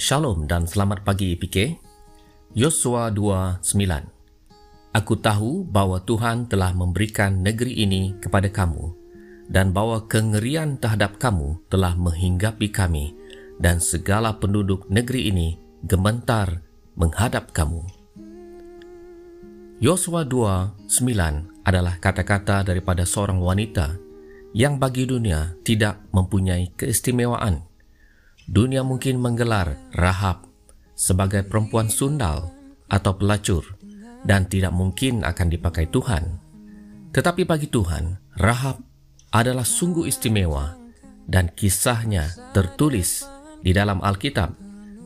Shalom dan selamat pagi PK. Yosua 2:9. Aku tahu bahwa Tuhan telah memberikan negeri ini kepada kamu dan bahwa kengerian terhadap kamu telah menghinggapi kami dan segala penduduk negeri ini gementar menghadap kamu. Yosua 2:9 adalah kata-kata daripada seorang wanita yang bagi dunia tidak mempunyai keistimewaan dunia mungkin menggelar Rahab sebagai perempuan sundal atau pelacur dan tidak mungkin akan dipakai Tuhan. Tetapi bagi Tuhan, Rahab adalah sungguh istimewa dan kisahnya tertulis di dalam Alkitab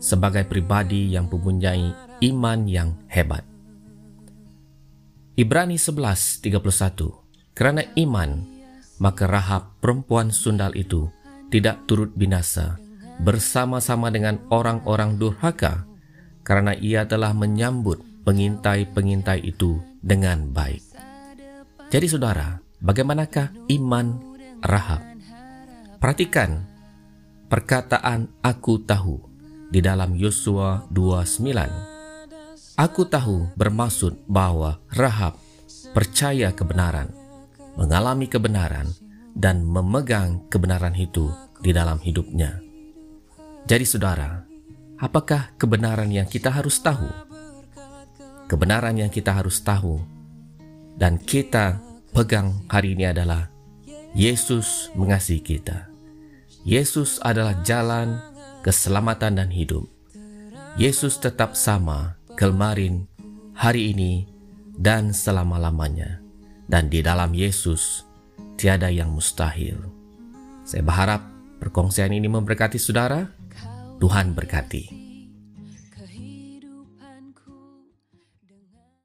sebagai pribadi yang mempunyai iman yang hebat. Ibrani 11:31 Kerana iman, maka Rahab perempuan sundal itu tidak turut binasa bersama-sama dengan orang-orang durhaka karena ia telah menyambut pengintai-pengintai itu dengan baik. Jadi saudara, bagaimanakah iman Rahab? Perhatikan perkataan aku tahu di dalam Yosua 29. Aku tahu bermaksud bahwa Rahab percaya kebenaran, mengalami kebenaran, dan memegang kebenaran itu di dalam hidupnya. Jadi saudara, apakah kebenaran yang kita harus tahu? Kebenaran yang kita harus tahu dan kita pegang hari ini adalah Yesus mengasihi kita. Yesus adalah jalan, keselamatan dan hidup. Yesus tetap sama kemarin, hari ini, dan selama-lamanya. Dan di dalam Yesus tiada yang mustahil. Saya berharap perkongsian ini memberkati saudara Tuhan berkati.